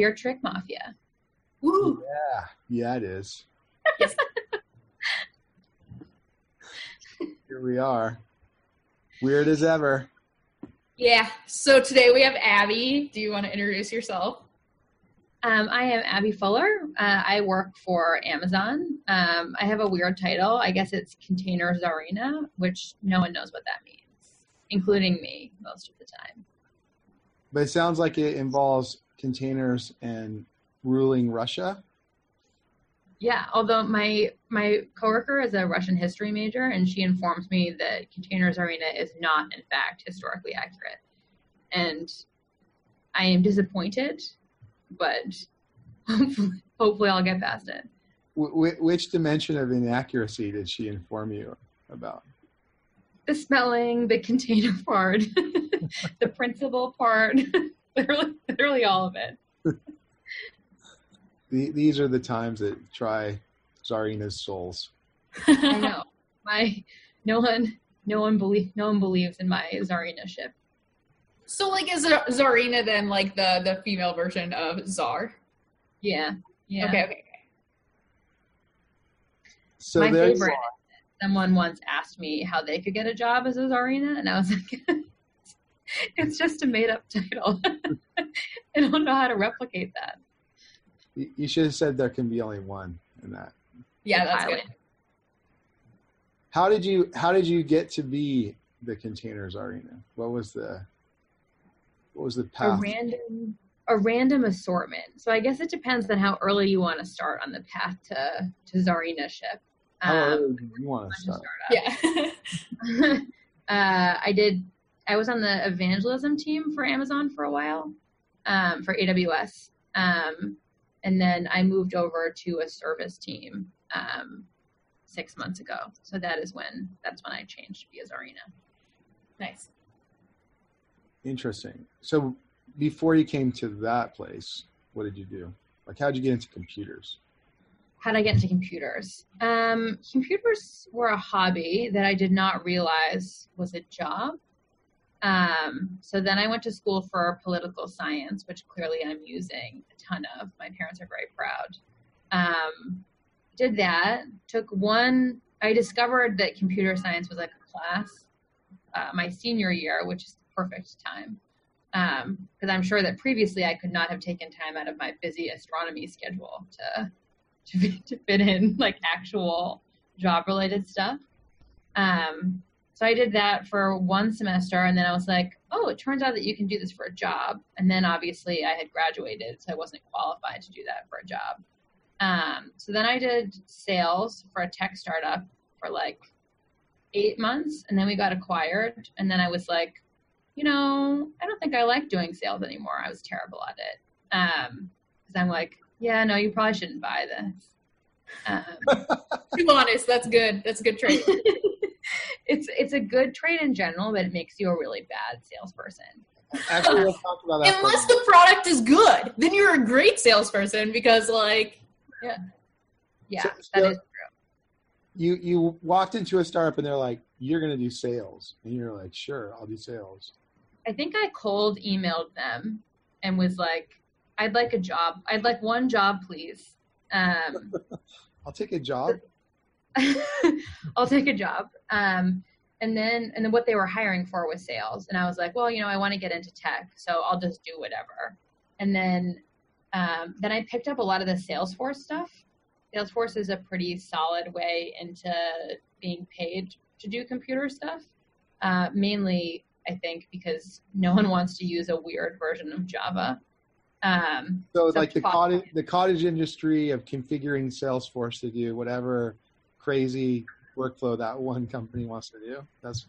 We are Trick Mafia. Woo! Yeah, yeah, it is. Yes. Here we are. Weird as ever. Yeah. So today we have Abby. Do you want to introduce yourself? Um, I am Abby Fuller. Uh, I work for Amazon. Um, I have a weird title. I guess it's Container Czarina, which no one knows what that means, including me most of the time. But it sounds like it involves containers and ruling Russia. Yeah, although my my coworker is a Russian history major, and she informs me that Container Czarina is not, in fact, historically accurate, and I am disappointed, but hopefully, hopefully I'll get past it. Wh- which dimension of inaccuracy did she inform you about? The spelling, the container part, the principal part, literally, literally all of it. The, these are the times that try Czarina's souls. I know my no one no one believe no one believes in my Czarina ship. So like is Zar- Czarina then like the the female version of Czar? Yeah, yeah. Okay, okay, okay. So my there's favorite. Someone once asked me how they could get a job as a Czarina, and I was like, "It's just a made-up title. I don't know how to replicate that." you you should have said there can be only one in that. Yeah, that's good. How did you how did you get to be the container czarina? What was the what was the A path? random a random assortment. So I guess it depends on how early you want to start on the path to to Czarina ship. How Um, early did you want to start? Yeah. uh, I did. I was on the evangelism team for Amazon for a while, um, for AWS, um, and then I moved over to a service team um, six months ago. So that is when that's when I changed to be a Czarina. nice. Interesting. So before you came to that place, what did you do? Like how did you get into computers? How did I get into computers? Um, computers were a hobby that I did not realize was a job. Um, so then I went to school for political science, which clearly I'm using a ton of. My parents are very proud. Um, did that, took one, I discovered that computer science was like a class uh, my senior year, which is the perfect time. Because I'm sure that previously I could not have taken time out of my busy astronomy schedule to to, to fit in like actual job related stuff. Um, so I did that for one semester, and then I was like, oh, it turns out that you can do this for a job. And then obviously I had graduated, so I wasn't qualified to do that for a job. Um, so then I did sales for a tech startup for like eight months, and then we got acquired. And then I was like, you know, I don't think I like doing sales anymore. I was terrible at it. Um, because I'm like, yeah, no, you probably shouldn't buy this. Um, Too honest. That's good. That's a good trait. it's it's a good trait in general, but it makes you a really bad salesperson. Actually, we'll talk about that. Unless the product is good, then you're a great salesperson because like Yeah, So- that so- is you you walked into a startup and they're like, "You're going to do sales," and you're like, "Sure, I'll do sales." I think I cold emailed them and was like, I'd like a job. I'd like one job, please. Um, I'll take a job. I'll take a job. Um, and then and then what they were hiring for was sales. And I was like, well, you know, I want to get into tech, so I'll just do whatever. And then um, then I picked up a lot of the Salesforce stuff. Salesforce is a pretty solid way into being paid to do computer stuff. Uh, mainly, I think, because no one wants to use a weird version of Java. Um, So So like the cottage the cottage industry of configuring Salesforce to do whatever crazy workflow that one company wants to do. That's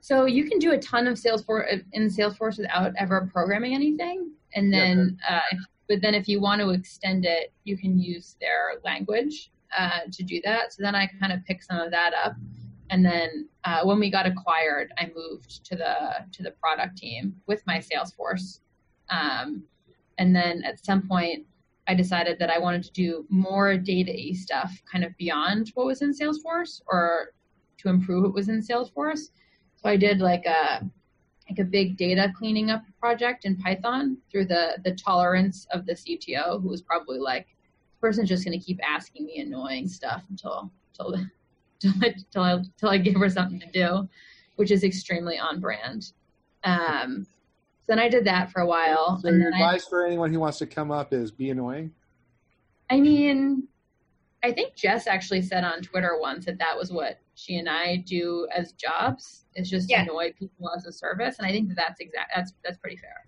So you can do a ton of Salesforce in Salesforce without ever programming anything, and then, uh, if, but then if you want to extend it, you can use their language uh, to do that. So then I kind of picked some of that up, and then uh, when we got acquired, I moved to the to the product team with my Salesforce, um, and then at some point. I decided that I wanted to do more data stuff kind of beyond what was in Salesforce or to improve what was in Salesforce. So I did like a like a big data cleaning up project in Python through the the tolerance of the CTO, who was probably like, "This person's just going to keep asking me annoying stuff until until till I, till I I give her something to do," which is extremely on brand. Um, so then I did that for a while. So and your then I- advice for anyone who wants to come up is be annoying. I mean, I think Jess actually said on Twitter once that that was what she and I do as jobs is just Yeah. annoy people as a service, and I think that that's exact. That's that's pretty fair.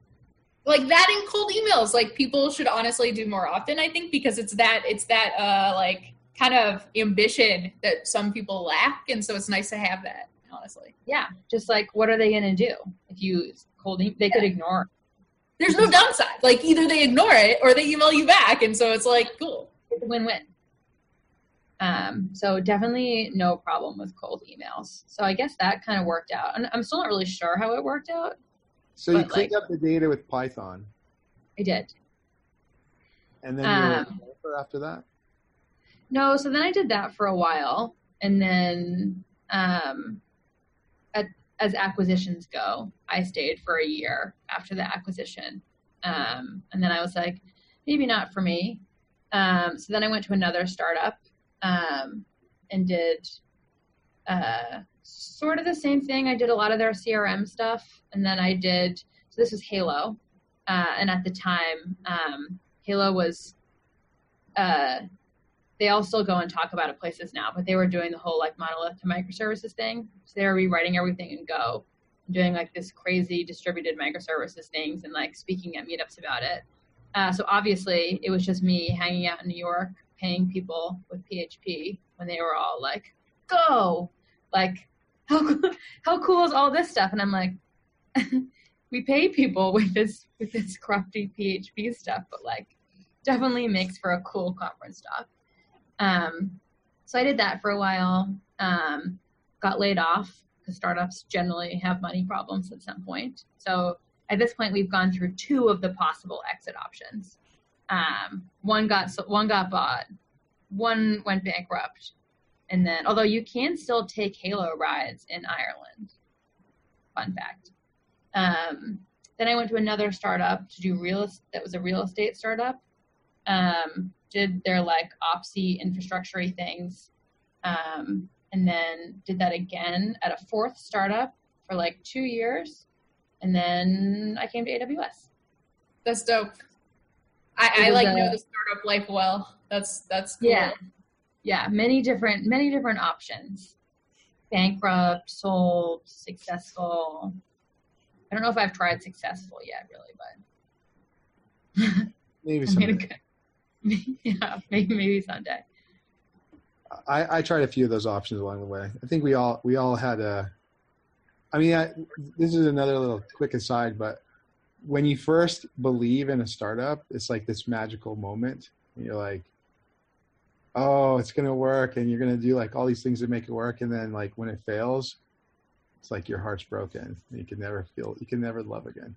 like that in cold emails like people should honestly do more often i think because it's that it's that uh like kind of ambition that some people lack and so it's nice to have that honestly Yeah, just like what are they going to do if you cold? They could ignore. there's no downside like either they ignore it or they email you back and so it's like cool It's a win-win. Um, so definitely no problem with cold emails. So I guess that kind of worked out, and I'm still not really sure how it worked out. So you But, cleaned like- up the data with Python, I did. and then you were Um, after that. No, so then I did that for a while, and then um, at, as acquisitions go, I stayed for a year after the acquisition, um, and then I was like, maybe not for me. Um, so then I went to another startup um, and did uh, sort of the same thing. I did a lot of their CRM stuff, and then I did. So this was Hailo, uh, and at the time, um, Hailo was. Uh, they all still go and talk about it places now, but they were doing the whole like monolith to microservices thing. So they were rewriting everything in Go, doing like this crazy distributed microservices things and like speaking at meetups about it. Uh, so obviously, it was just me hanging out in New York, paying people with PHP when they were all like, "Go!" Like, how how cool is all this stuff? And I'm like, we pay people with this with this crafty PHP stuff, but like, definitely makes for a cool conference talk. Um, so I did that for a while. Um, got laid off because startups generally have money problems at some point. So at this point, we've gone through two of the possible exit options. Um, one got one got bought, one went bankrupt, and then although you can still take Hailo rides in Ireland, fun fact. Um, then I went to another startup to do real that was a real estate startup. Um, did their like opsy infrastructure things, um, and then did that again at a fourth startup for like two years, and then I came to AWS. that's dope i, I like a- know the startup life well that's that's cool. Yeah, yeah, many different many different options. Bankrupt, sold, successful. I don't know if I've tried successful yet, really, but Maybe I'm someday. gonna go. yeah, maybe maybe someday. I, I tried a few of those options along the way. I think we all we all had a. I mean, I, this is another little quick aside, but when you first believe in a startup, it's like this magical moment. You're like, oh, it's gonna work, and you're gonna do like all these things to make it work, and then like when it fails, it's like your heart's broken. You can never feel, you can never love again.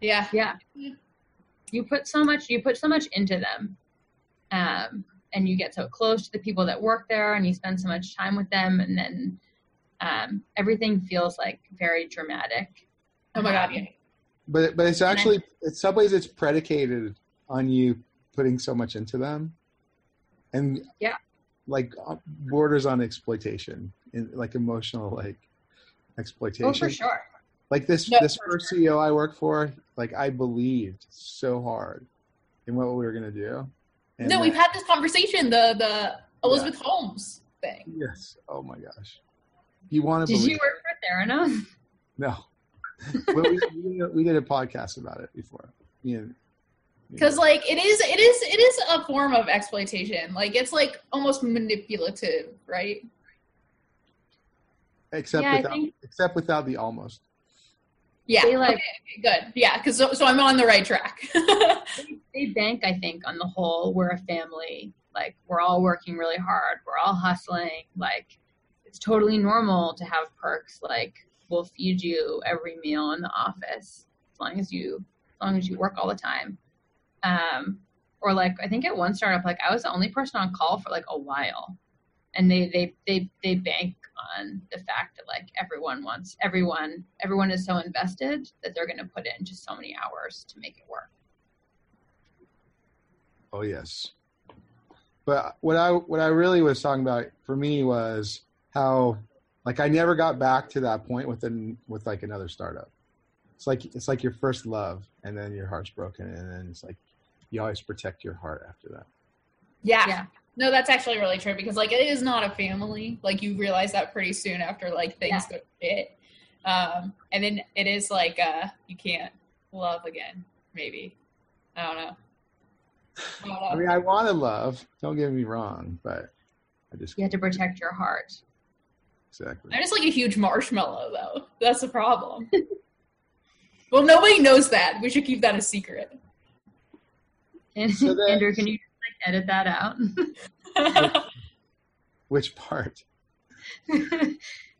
yeah Yeah, you put so much you put so much into them, um, and you get so close to the people that work there, and you spend so much time with them, and then um, everything feels like very dramatic. oh my god yeah But but it's And I- actually in some ways it's predicated on you putting so much into them, and Yeah. like uh, borders on exploitation and like emotional like exploitation. Oh, for sure. Like this No, this for first CEO I worked for, like I believed so hard in what we were gonna do. And no then- we've had this conversation the the elizabeth holmes thing yes. Oh my gosh, you want to Did believe? you work for Theranos? No. well, we, we, we did a podcast about it before. You know, because like it is it is it is a form of exploitation like it's like almost manipulative right except Yeah, without think- except without the almost. Yeah They, like- okay, okay, good yeah because so, so i'm on the right track they bank, I think, on the whole, we're a family. Like, we're all working really hard. We're all hustling. Like, it's totally normal to have perks. Like, we'll feed you every meal in the office as long as you, as long as you work all the time. Um, or like, I think at one startup, like I was the only person on call for like a while. And they they they they bank on the fact that like everyone wants everyone everyone is so invested that they're going to put in just so many hours to make it work. Oh yes. But what I what I really was talking about for me was how like I never got back to that point within with like another startup. It's like it's like your first love and then your heart's broken and then it's like you always protect your heart after that. Yeah. yeah. No, that's actually really true because like it is not a family. Like you realize that pretty soon after like things yeah. go fit. Um, and then it is like uh you can't love again, maybe. I don't know. I, don't know. I mean I wanna love, don't get me wrong, but I just You have to protect your heart. Exactly. I'm just like a huge marshmallow though. That's the problem. well nobody knows that. We should keep that a secret. And, so then, Andrew, can you edit that out. Which part?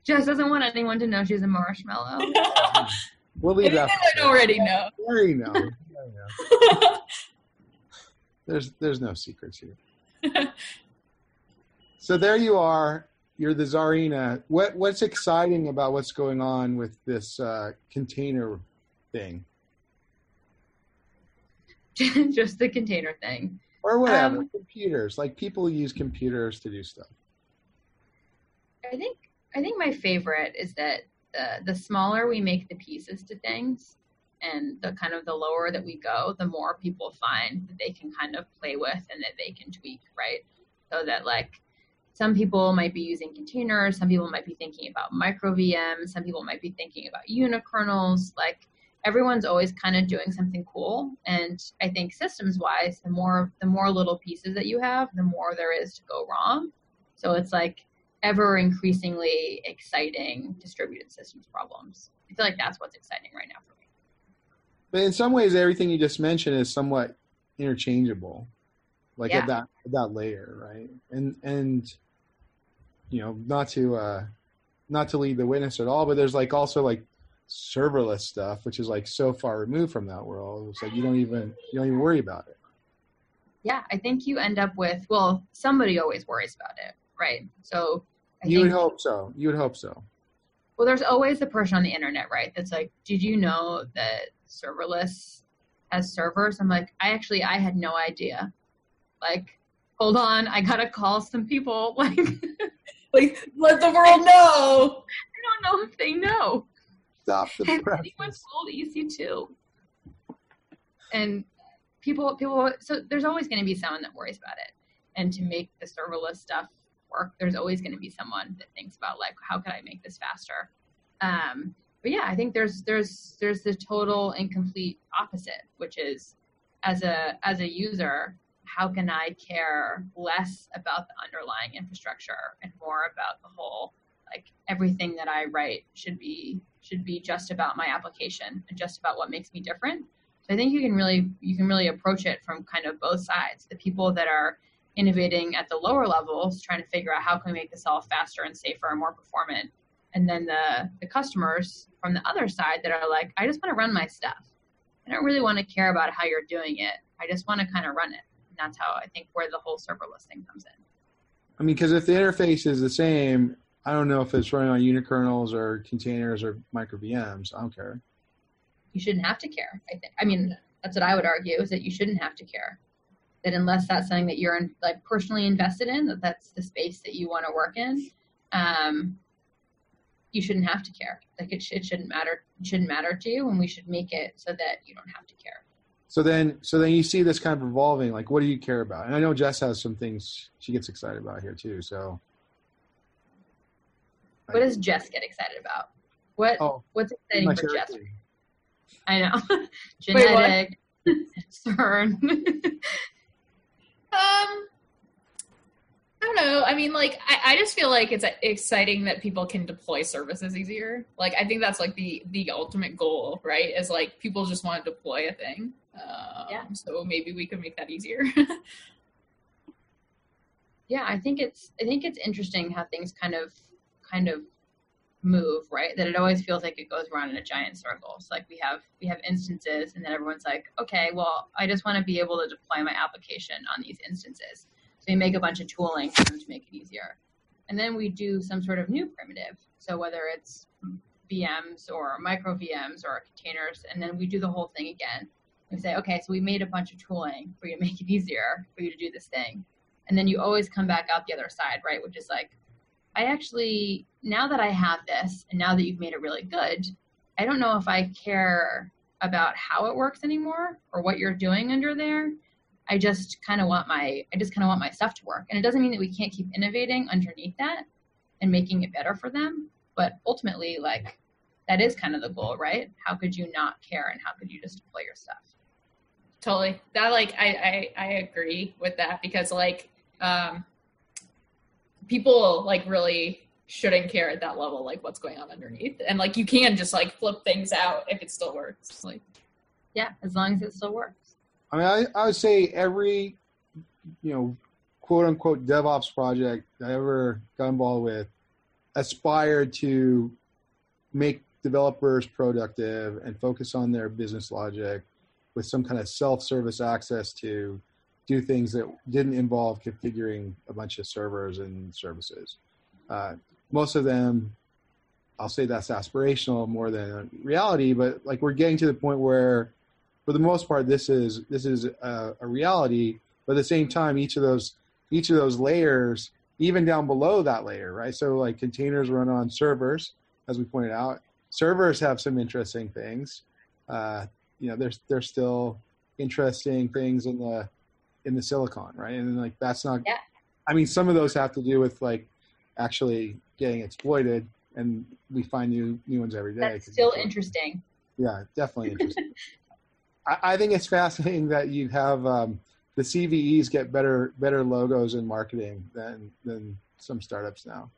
Jess doesn't want anyone to know she's a marshmallow. we'll leave that. I already know. Already know. know. there's there's no secrets here. so there you are. You're the Czarina. What what's exciting about what's going on with this uh, container thing? Just the container thing or whatever um, computers like people use computers to do stuff. I think i think my favorite is that the the smaller we make the pieces to things and the kind of the lower that we go the more people find that they can kind of play with and that they can tweak right? So that like some people might be using containers some people might be thinking about micro vms some people might be thinking about unikernels like everyone's always kind of doing something cool and i think systems wise the more the more little pieces that you have the more there is to go wrong. So it's like ever increasingly exciting distributed systems problems. I feel like that's what's exciting right now for me. But in some ways everything you just mentioned is somewhat interchangeable like yeah. at that at that layer right? And and you know not to uh not to lead the witness at all but there's like also like serverless stuff, which is like so far removed from that world. It's like you don't even you don't even worry about it. Yeah, I think you end up with well, somebody always worries about it, right? So I you would hope so. You would hope so. Well, there's always the person on the internet, right? That's like, did you know that serverless has servers? I'm like, I actually I had no idea. Like, hold on, I gotta call some people. Like, like let the world know. I don't know if they know stop the and press. Anyone told EC2. And people, people. So there's always going to be someone that worries about it. And to make the serverless stuff work, there's always going to be someone that thinks about like, how can I make this faster? Um, but yeah, I think there's there's there's the total and complete opposite, which is as a as a user, how can I care less about the underlying infrastructure and more about the whole like everything that I write should be should be just about my application and just about what makes me different. So I think you can really you can really approach it from kind of both sides. The people that are innovating at the lower levels, trying to figure out how can we make this all faster and safer and more performant, and then the the customers from the other side that are like, I just want to run my stuff. I don't really want to care about how you're doing it. I just want to kind of run it. And that's how I think where the whole serverless thing comes in. I mean, because if the interface is the same, I don't know if it's running on unikernels or containers or micro VMs. I don't care. You shouldn't have to care. I think. I mean, that's what I would argue is that you shouldn't have to care. That unless that's something that you're in, like personally invested in, that that's the space that you want to work in, um, you shouldn't have to care. Like it, sh- it shouldn't matter. It shouldn't matter to you, and we should make it so that you don't have to care. So then, so then you see this kind of evolving. Like, what do you care about? And I know Jess has some things she gets excited about here too. So what does Jess get excited about? What oh, what's exciting for Jess? I know. Genetic, CERN. um, I don't know. I mean, like, I, I just feel like it's exciting that people can deploy services easier. Like, I think that's like the the ultimate goal, right? Is like people just want to deploy a thing. Um, yeah. So maybe we could make that easier. yeah, I think it's I think it's interesting how things kind of kind of move right that it always feels like it goes around in a giant circle so like we have we have instances and then everyone's like okay well i just want to be able to deploy my application on these instances so we make a bunch of tooling to make it easier and then we do some sort of new primitive. So whether it's VMs or micro VMs or containers, and then we do the whole thing again. We say, okay, so we made a bunch of tooling for you to make it easier for you to do this thing. And then you always come back out the other side, right? Which is like, I actually, now that I have this and now that you've made it really good, I don't know if I care about how it works anymore or what you're doing under there. I just kind of want my I just kind of want my stuff to work. And it doesn't mean that we can't keep innovating underneath that and making it better for them, but ultimately like that is kind of the goal, right? How could you not care and how could you just deploy your stuff? Totally. That like I I, I agree with that because like um people like really shouldn't care at that level like what's going on underneath. And like you can just like flip things out if it still works like. Yeah as long as it still works. I mean i, I would say every you know quote unquote devops project i ever got involved with aspired to make developers productive and focus on their business logic with some kind of self-service access to do things that didn't involve configuring a bunch of servers and services. Uh, most of them, I'll say that's aspirational more than reality, but like we're getting to the point where, for the most part, this is this is a, a reality. But at the same time, each of those each of those layers, even down below that layer, right? So like containers run on servers, as we pointed out. Servers have some interesting things. Uh, you know, there's there's still interesting things in the in the silicon, right? And like that's not. Yeah. I mean, some of those have to do with like actually getting exploited, and we find new new ones every day. That's still interesting. Yeah, definitely interesting. I, I, think it's fascinating that you have um, the CVEs get better better logos in marketing than than some startups now.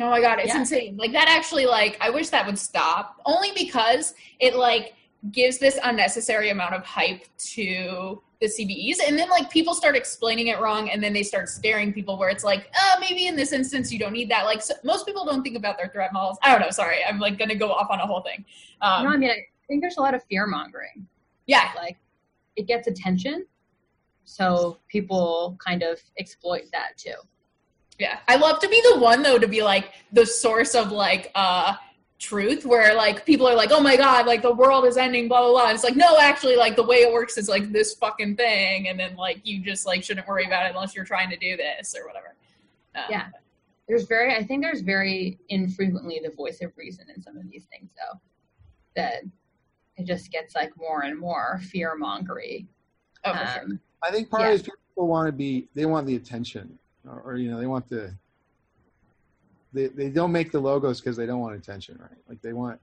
Oh my god, it's yeah. insane. Like that actually like I wish that would stop. Only because it like gives this unnecessary amount of hype to the CVEs. And then like people start explaining it wrong and then they start scaring people where it's like, oh, maybe in this instance you don't need that. Like so, most people don't think about their threat models. I don't know. Sorry. I'm like going to go off on a whole thing. Um, no, I mean, I think there's a lot of fear mongering. Yeah. Like it gets attention. So people kind of exploit that too. Yeah. I love to be the one though to be like the source of like, uh, truth where like people are like, oh my god, like the world is ending, blah blah blah. It's like no, actually, like the way it works is like this fucking thing, and then like you just like shouldn't worry about it unless you're trying to do this or whatever. Um, yeah, there's very, I think there's very infrequently the voice of reason in some of these things though, that it just gets like more and more fear mongery. Oh, um, sure. I think part yeah. of it is people want to be, they want the attention, or, or you know, they want the they, they don't make the logos because they don't want attention, right? Like they want,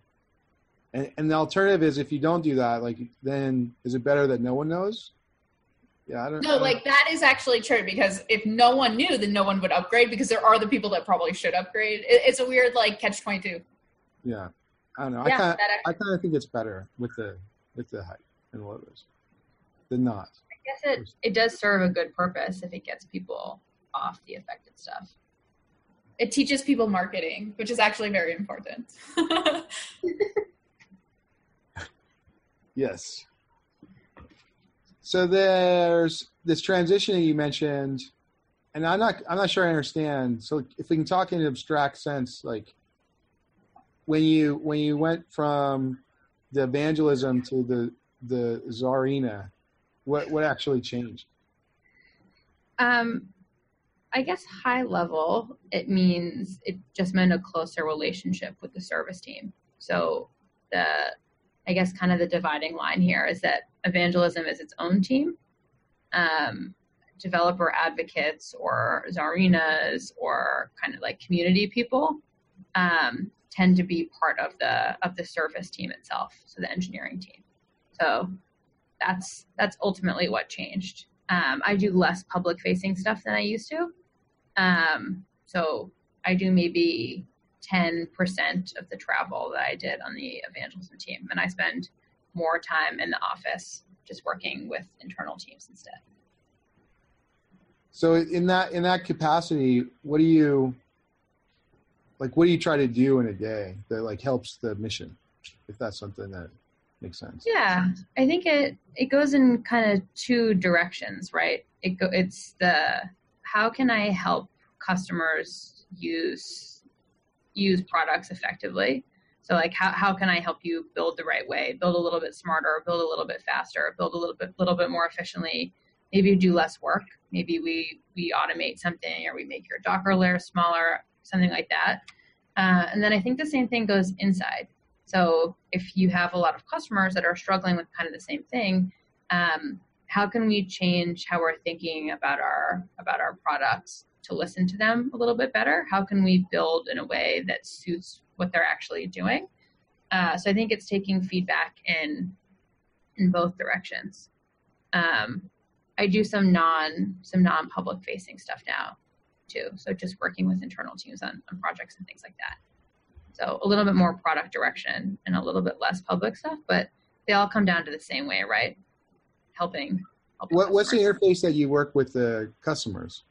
and, and the alternative is if you don't do that, like then is it better that no one knows? Yeah, I don't. No, don't, like that is actually true because if no one knew, then no one would upgrade because there are the people that probably should upgrade. It, it's a weird like catch twenty two. Yeah, I don't know. Yeah, I kind I kind of think it's better with the with the hype and logos than not. I guess it it does serve a good purpose if it gets people off the affected stuff it teaches people marketing, which is actually very important. yes. So there's this transition that you mentioned, and I'm not I'm not sure I understand. So if we can talk in an abstract sense, like when you when you went from the evangelism to the the Czarina, what what actually changed? Um, I guess high level, it means it just meant a closer relationship with the service team. So the I guess kind of the dividing line here is that evangelism is its own team. Um, developer advocates or czarinas or kind of like community people um, tend to be part of the of the service team itself, so the engineering team. So that's that's ultimately what changed. Um, I do less public facing stuff than I used to. Um, so I do maybe 10% of the travel that I did on the evangelism team. And I spend more time in the office just working with internal teams instead. So in that in that capacity, what do you like what do you try to do in a day that like helps the mission? If that's something that makes sense. Yeah, I think it it goes in kind of two directions, right? It go it's the how can I help customers use use products effectively. So like how, how can I help you build the right way, build a little bit smarter, build a little bit faster, build a little bit little bit more efficiently. Maybe you do less work. Maybe we we automate something or we make your Docker layer smaller, something like that. Uh, and then I think the same thing goes inside. So if you have a lot of customers that are struggling with kind of the same thing, um, how can we change how we're thinking about our about our products to listen to them a little bit better? How can we build in a way that suits what they're actually doing? Uh, so I think it's taking feedback in in both directions. Um, I do some non some non public facing stuff now too. So just working with internal teams on, on projects and things like that. So a little bit more product direction and a little bit less public stuff, but they all come down to the same way, right? Helping. helping What, what's the interface that you work with the customers?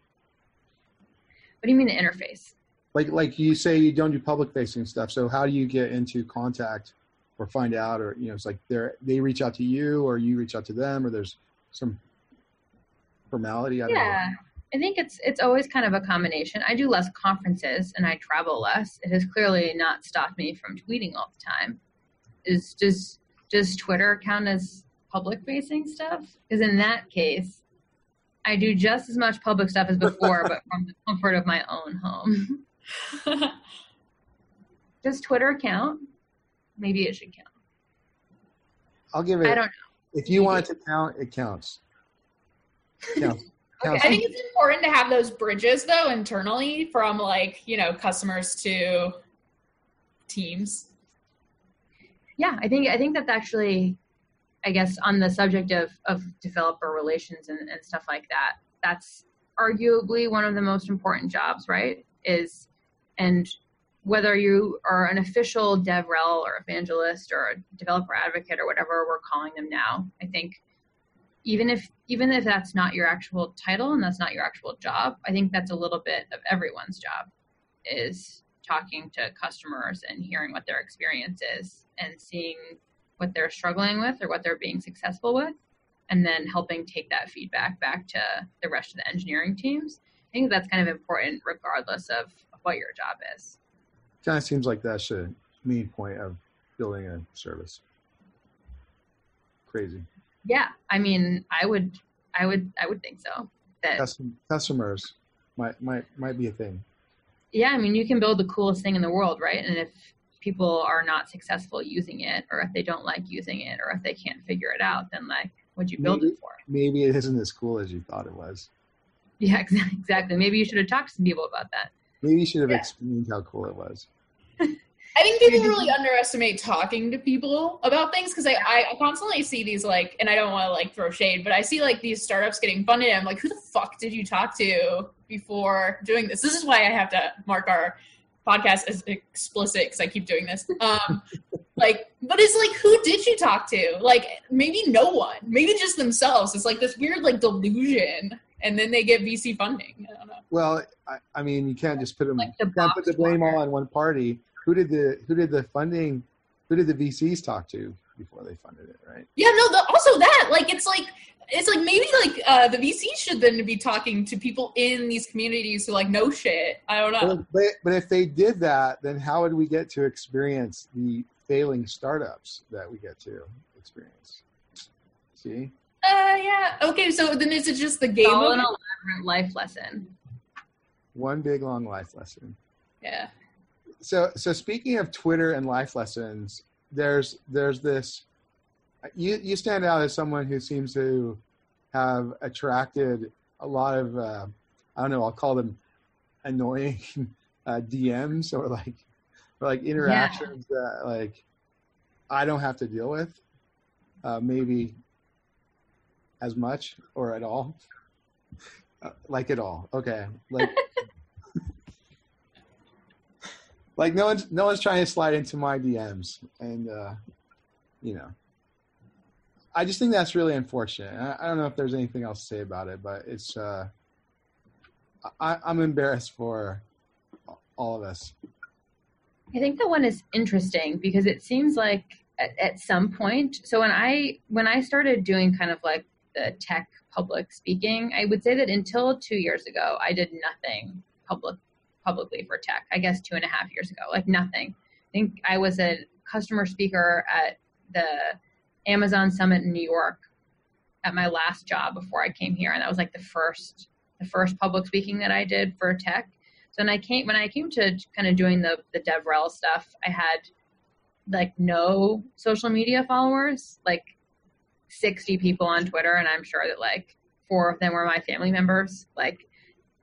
What do you mean the interface? Like like you say you don't do public facing stuff. So how do you get into contact or find out or you know it's like they they reach out to you or you reach out to them or there's some formality. I don't know. Yeah, I think it's it's always kind of a combination. I do less conferences and I travel less. It has clearly not stopped me from tweeting all the time. Is does does Twitter count as public facing stuff? Because in that case, I do just as much public stuff as before, but from the comfort of my own home. Does Twitter count? Maybe it should count. I'll give it. I don't know. If you want it to count, it counts. Counts. Counts. I think it's important to have those bridges though internally from like, you know, customers to teams. Yeah, I think I think that's actually, I guess, on the subject of of developer relations and, and stuff like that. That's arguably one of the most important jobs, right? Is and whether you are an official DevRel or evangelist or a developer advocate or whatever we're calling them now, I think even if even if that's not your actual title and that's not your actual job, I think that's a little bit of everyone's job is talking to customers and hearing what their experience is and seeing what they're struggling with or what they're being successful with and then helping take that feedback back to the rest of the engineering teams. I think that's kind of important regardless of, what your job is. Kind of seems like that's a main point of building a service. Crazy. Yeah, I mean, I would I would I would think so. That Custom, customers might might might be a thing. yeah, I mean, you can build the coolest thing in the world, right? And if people are not successful using it, or if they don't like using it, or if they can't figure it out, then like, what'd you build Maybe- it for? Maybe it isn't as cool as you thought it was. Yeah, ex- exactly. Maybe you should have talked to some people about that. Maybe you should have Yeah. explained how cool it was. I think people really underestimate talking to people about things because I, I constantly see these like, and I don't want to like throw shade, but I see like these startups getting funded. And I'm like, who the fuck did you talk to before doing this? This is why I have to mark our podcast as explicit because I keep doing this. Um, like, but it's like, who did you talk to? Like, maybe no one, maybe just themselves. It's like this weird like delusion, and then they get VC funding. I don't know. Well, I, I mean, you can't just put them. Like the you can't put the blame all on one party. Who did the Who did the funding? Who did the VCs talk to before they funded it? Right. Yeah, no. The, also that, like, it's like it's like maybe like uh, the VC should then be talking to people in these communities who like know shit. I don't know. But, but but if they did that, then how would we get to experience the failing startups that we get to experience? See, Uh, yeah. Okay, so then is it just the game? all Of an elaborate life lesson. one big long life lesson. yeah. so so speaking of Twitter and life lessons, there's there's this. You you stand out as someone who seems to have attracted a lot of uh, I don't know I'll call them annoying uh, DMs or like or like interactions that like I don't have to deal with uh, maybe as much or at all. Uh, like at all. Okay. Like like no one's no one's trying to slide into my DMs, and uh, you know, I just think that's really unfortunate. I, I don't know if there's anything else to say about it, but it's uh, I, I'm embarrassed for all of us. I think that one is interesting because it seems like at, at some point. So when I when I started doing kind of like the tech public speaking, I would say that until two years ago, I did nothing public publicly for tech. I guess two and a half years ago, like nothing. I think I was a customer speaker at the Amazon Summit in New York at my last job before I came here, and that was like the first the first public speaking that I did for tech. So when I came when I came to kind of doing the the DevRel stuff, I had like no social media followers, like 60 people on Twitter, and I'm sure that like four of them were my family members. Like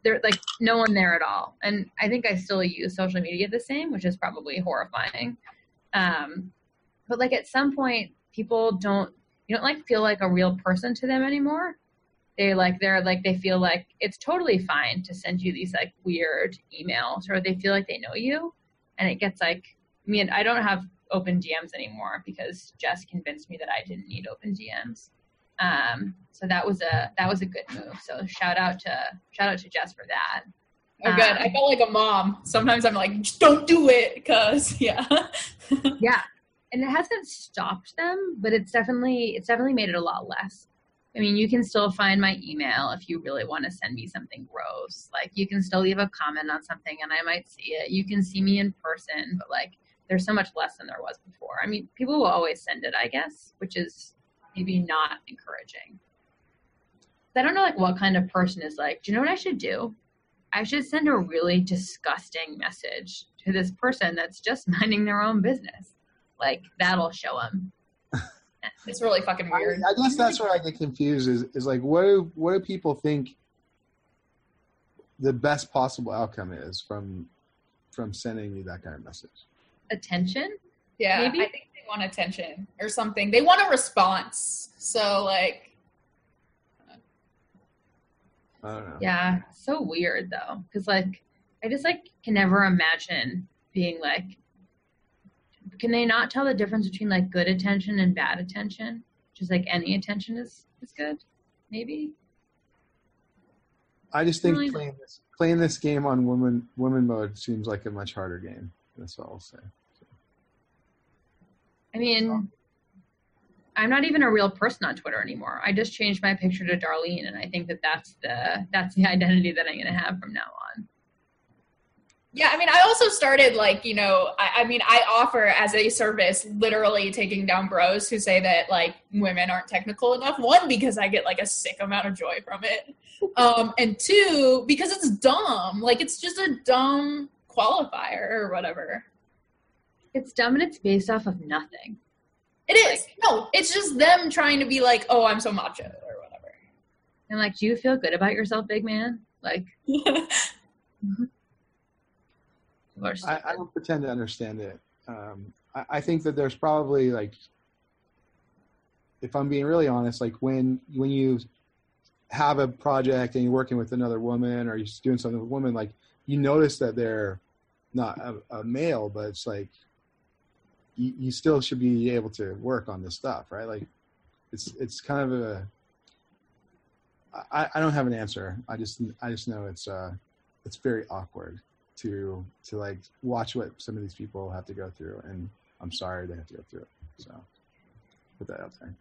there like no one there at all. And I think I still use social media the same, which is probably horrifying. Um, but like at some point, people don't you don't like feel like a real person to them anymore. They like they're like they feel like it's totally fine to send you these like weird emails, or they feel like they know you, and it gets like I mean I don't have open DMs anymore because Jess convinced me that I didn't need open DMs. Um, so that was a that was a good move. So shout out to shout out to Jess for that. Oh, good. Um, I felt like a mom. Sometimes I'm like, just don't do it, because yeah, yeah. And it hasn't stopped them, but it's definitely it's definitely made it a lot less. I mean, you can still find my email if you really want to send me something gross. Like, you can still leave a comment on something and I might see it. You can see me in person, but like, there's so much less than there was before. I mean, people will always send it, I guess, which is maybe not encouraging. I don't know like what kind of person is like, do you know what I should do? I should send a really disgusting message to this person that's just minding their own business. Like that'll show them. it's really fucking weird. I, I, guess that's where I get confused. Is is like what do what do people think the best possible outcome is from from sending you that kind of message? Attention. Yeah, maybe? I think want attention or something. They want a response. So like I don't know. Yeah, so weird though, because like I just like can never imagine being like. Can they not tell the difference between like good attention and bad attention? Just like any attention is is good, maybe. I just think really playing this playing this game on woman woman mode seems like a much harder game. That's all I'll say. I mean, I'm not even a real person on Twitter anymore. I just changed my picture to Darlene, and I think that that's the that's the identity that I'm going to have from now on. Yeah, I mean, I also started like you know, I, I, mean, I offer as a service literally taking down bros who say that like women aren't technical enough. One because I get like a sick amount of joy from it, um, and two because it's dumb. Like it's just a dumb qualifier or whatever. It's dumb and it's based off of nothing. It is. Like, no, it's just them trying to be like, oh, I'm so macho or whatever. And like, do you feel good about yourself, big man? Like, I, I, don't pretend to understand it. Um, I, I think that there's probably like, if I'm being really honest, like when when you have a project and you're working with another woman or you're doing something with a woman, like you notice that they're not a, a male, but it's like you, you still should be able to work on this stuff, right? Like it's it's kind of a I, I don't have an answer. I just I just know it's uh it's very awkward to to like watch what some of these people have to go through and I'm sorry they have to go through it. So put that out there.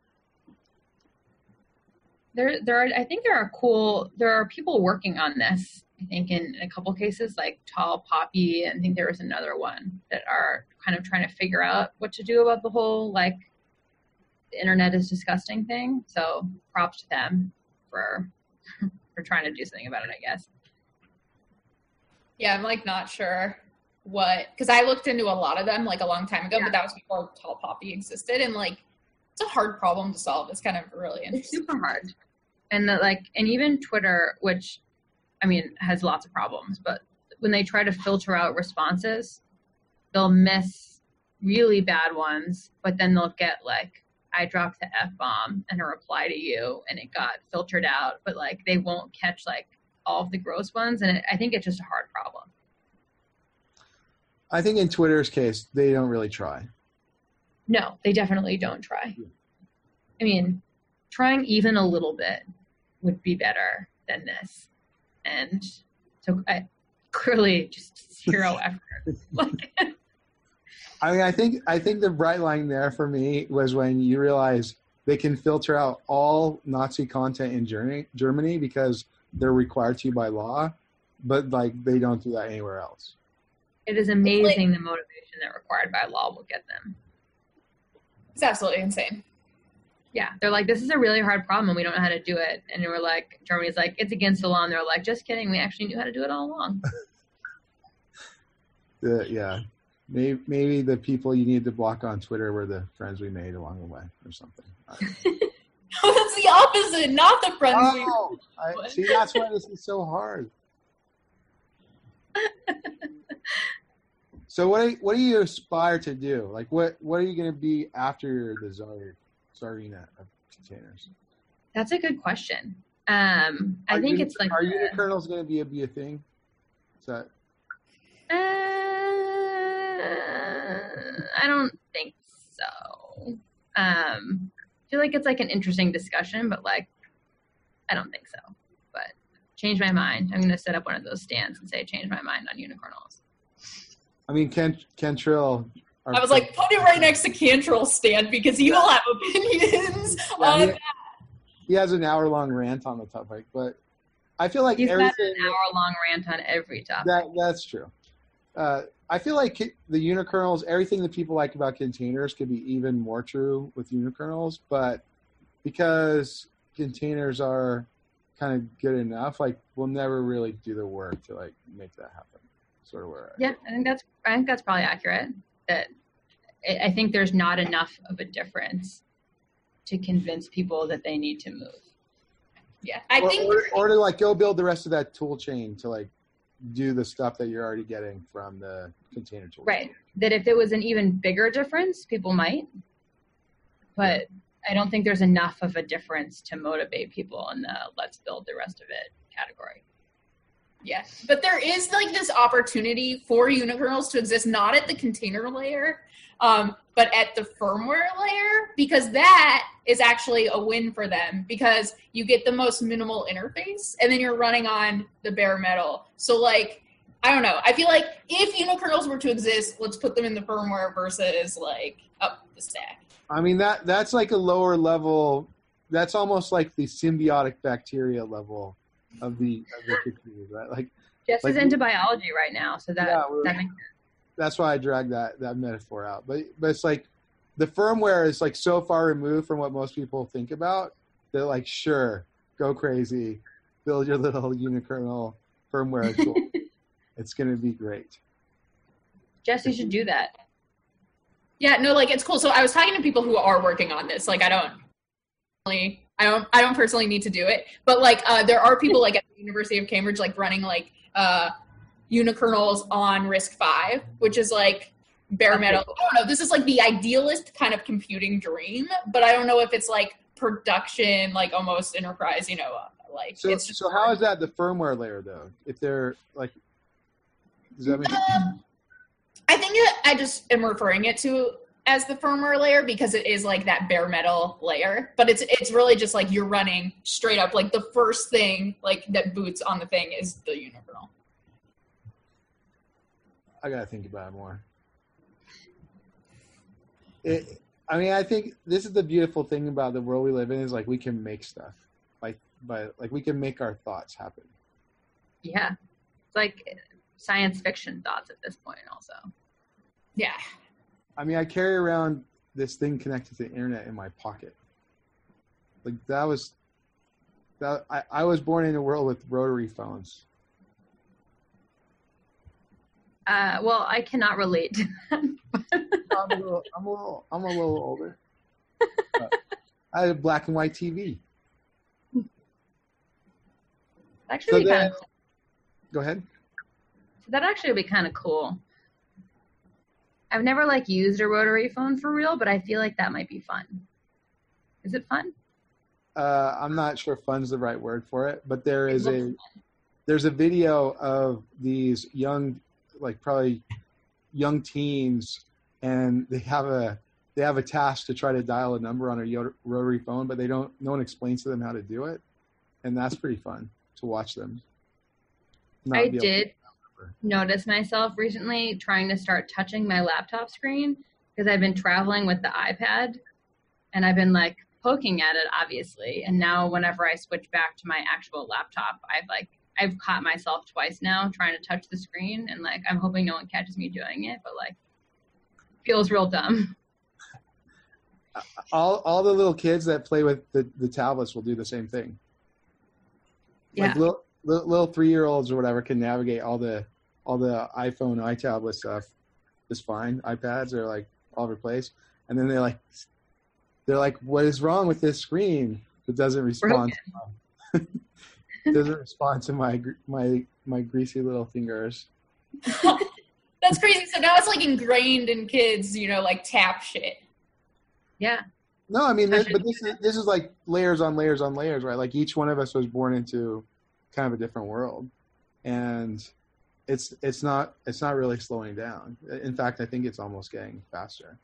There there are I think there are cool there are people working on this I think in a couple cases, like Tall Poppy, and I think there was another one that are kind of trying to figure out what to do about the whole like the internet is disgusting thing. So props to them for for trying to do something about it, I guess. Yeah, I'm like not sure what because I looked into a lot of them like a long time ago, yeah. but that was before Tall Poppy existed, and like it's a hard problem to solve. It's kind of really interesting. It's super hard, and the, like, and even Twitter, which I mean, has lots of problems, but when they try to filter out responses, they'll miss really bad ones, but then they'll get like, I dropped the F bomb and a reply to you and it got filtered out, but like they won't catch like all of the gross ones. And it, I think it's just a hard problem. I think in Twitter's case, they don't really try. No, they definitely don't try. I mean, trying even a little bit would be better than this and so I clearly just zero effort. I mean, I think I think the bright line there for me was when you realize they can filter out all Nazi content in Germany, Germany because they're required to by law. but like they don't do that anywhere else. It is amazing the motivation that required by law will get them. It's absolutely insane. Yeah, they're like, this is a really hard problem, and we don't know how to do it. And we're like, Germany's like, it's against the law, and they're like, just kidding, we actually knew how to do it all along. The, yeah, maybe maybe the people you need to block on Twitter were the friends we made along the way, or something. I. Oh, that's the opposite, not the friends we Oh, I, see, that's why this is so hard. so what do, what do you aspire to do? Like what what are you going to be after the czar czarina of containers? That's a good question. Um, I Are think uni- it's like are a- unikernels going to be a be a thing? Is that Uh, I don't think so. Um, I feel like it's like an interesting discussion, but like, I don't think so. But change my mind. I'm gonna set up one of those stands and say change my mind on unikernels. I mean, Ken Cantrill. our I was like, put it right next to Cantrill's stand because he will have opinions Yeah, on he, he has an hour long rant on the topic, but I feel like He's got everything an hour long rant on every topic. that that's true. Uh, I feel like the unikernels, everything that people like about containers, could be even more true with unikernels, but because containers are kind of good enough, like we'll never really do the work to like make that happen. Sort of where. I- Yeah, I think that's I think that's probably accurate. That I I think there's not enough of a difference to convince people that they need to move. Yeah, I or, think or, or to like go build the rest of that tool chain to like do the stuff that you're already getting from the container tool. Right. That if it was an even bigger difference, people might. But I don't think there's enough of a difference to motivate people in the let's build the rest of it category. Yeah, but there is like this opportunity for unikernels to exist not at the container layer, um, but at the firmware layer because that is actually a win for them because you get the most minimal interface and then you're running on the bare metal. So like I don't know. I feel like if unikernels were to exist, let's put them in the firmware versus like up the stack. I mean that that's like a lower level. That's almost like the symbiotic bacteria level of the of the computer, right? Like Jess Like is into biology right now, so that, Yeah, that makes that's why I dragged that that metaphor out. But but it's like the firmware is like so far removed from what most people think about. They're like, sure, go crazy, build your little unikernel firmware tool. it's gonna be great. Jess, you should do that. Yeah, no, like it's cool. So I was talking to people who are working on this. Like I don't personally I don't I don't personally need to do it. But like uh there are people like at the University of Cambridge like running like uh unikernels on RISC five, which is like bare metal. I don't know. This is like the idealist kind of computing dream, but I don't know if it's like production, like almost enterprise, you know, uh, like So it's just so how is that the firmware layer though? If they're like, does that make Um, I think it, I just am referring it to as the firmware layer because it is like that bare metal layer, but it's it's really just like you're running straight up. Like the first thing like that boots on the thing is the unikernel. I gotta think about it more. It, I mean, I think this is the beautiful thing about the world we live in is like we can make stuff, like by like we can make our thoughts happen. Yeah. It's like science fiction thoughts at this point also. Yeah, I mean, I carry around this thing connected to the internet in my pocket. Like that was that I, I was born in a world with rotary phones. Uh, well, I cannot relate. I'm a little, I'm a little, I'm a little older. But I had a black and white TV. actually, So be kind of cool. Go ahead. that actually would be kind of cool. I've never like used a rotary phone for real, but I feel like that might be fun. Is it fun? uh, I'm not sure fun's the right word for it, but there is a fun. there's a video of these young, like probably young teens, and they have a they have a task to try to dial a number on a rotary phone, but they don't. No one explains to them how to do it, and that's pretty fun to watch them. I did notice myself recently trying to start touching my laptop screen because I've been traveling with the iPad and I've been like poking at it obviously and now whenever I switch back to my actual laptop I've like I've caught myself twice now trying to touch the screen, and like I'm hoping no one catches me doing it, but like feels real dumb. all all the little kids that play with the, the tablets will do the same thing. Yeah. Like little little, little three year olds or whatever can navigate all the all the iPhone, iTablet stuff is fine. iPads are like all replaced, and then they're like they're like, "What is wrong with this screen?" It doesn't respond. To my, doesn't respond to my my my greasy little fingers. That's crazy. So now it's like ingrained in kids, you know, like tap shit. Yeah. No, I mean, this, but this is this is like layers on layers on layers, right? Like each one of us was born into kind of a different world, and it's it's not it's not really slowing down. In fact, I think it's almost getting faster.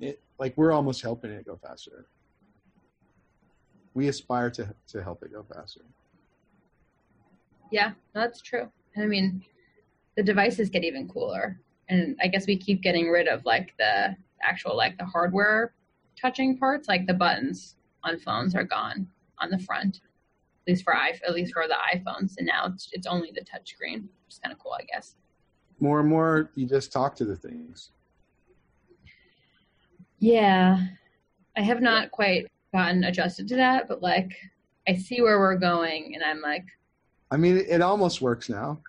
It like we're almost helping it go faster. We aspire to to help it go faster. Yeah, that's true. I mean, the devices get even cooler, and I guess we keep getting rid of like the actual like the hardware touching parts, like the buttons on phones are gone on the front, at least for i at least for the iPhones, and now it's it's only the touch screen, which is kind of cool, I guess. More and more, you just talk to the things. Yeah, I have not quite gotten adjusted to that, but like I see where we're going, and I'm like, I mean, it almost works now.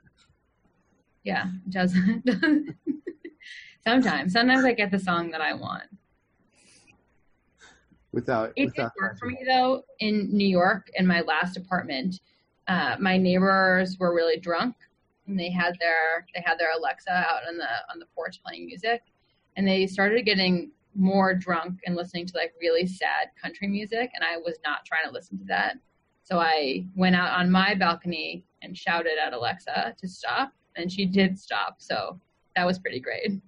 yeah, it doesn't. sometimes, sometimes I get the song that I want. Without It did work for me though in New York in my last apartment. Uh, my neighbors were really drunk, and they had their they had their Alexa out on the on the porch playing music, and they started getting more drunk and listening to like really sad country music, and I was not trying to listen to that. So I went out on my balcony and shouted at Alexa to stop, and she did stop. So that was pretty great.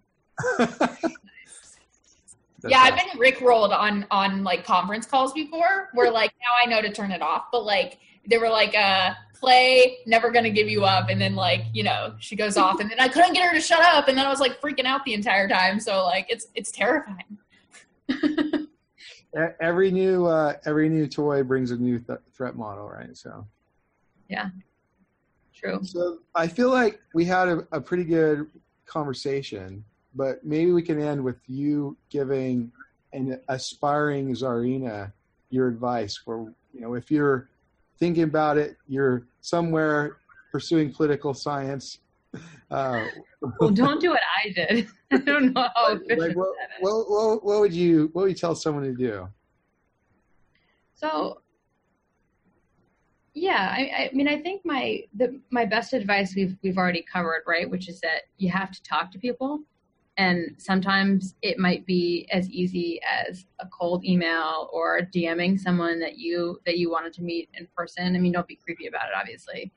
That's yeah, I've been rickrolled on on like conference calls before, where like now I know to turn it off, but like they were like, uh, play, never gonna give you up, and then like you know she goes off, and then I couldn't get her to shut up, and then I was like freaking out the entire time. So like it's it's terrifying. Every new uh, every new toy brings a new th- threat model, right? So, yeah, True. so I feel like we had a, a pretty good conversation, but maybe we can end with you giving an aspiring Czarina your advice. For you know, if you're thinking about it, you're somewhere pursuing political science. Uh, Well, don't do what I did. I don't know like what, that is. what, what, what would you what would you tell someone to do? So, yeah, I, I mean, I think my the my best advice we've we've already covered, right? Which is that you have to talk to people, and sometimes it might be as easy as a cold email or DMing someone that you that you wanted to meet in person. I mean, don't be creepy about it, obviously.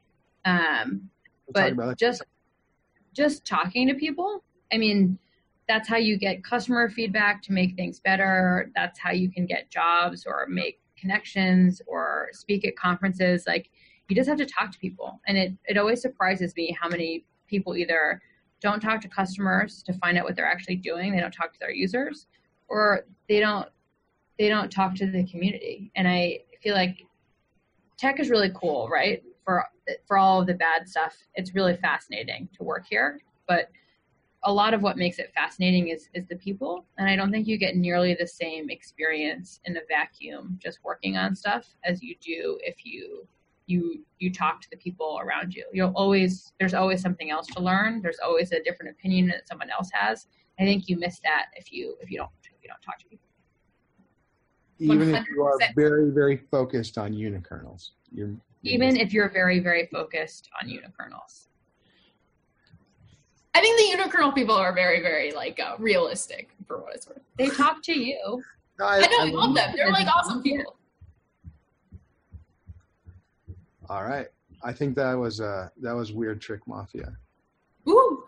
Um, We'll but just just talking to people i mean that's how you get customer feedback to make things better that's how you can get jobs or make connections or speak at conferences like you just have to talk to people and it, it always surprises me how many people either don't talk to customers to find out what they're actually doing. They don't talk to their users or they don't they don't talk to the community. And i feel like tech is really cool right? For for all of the bad stuff. It's really fascinating to work here but a lot of what makes it fascinating is is the people. And i don't think you get nearly the same experience in a vacuum just working on stuff as you do if you you you talk to the people around you. You'll always there's always something else to learn. There's always a different opinion that someone else has. I think you miss that if you if you don't if you don't talk to people. Even if you are very very focused on unikernels you're, you're even if you're very very focused on unikernels I think the unikernel people are very very like uh, realistic for what it's worth. they talk to you. No, I know, I love them. They're like awesome people. All right i think that was uh that was weird trick mafia Woo!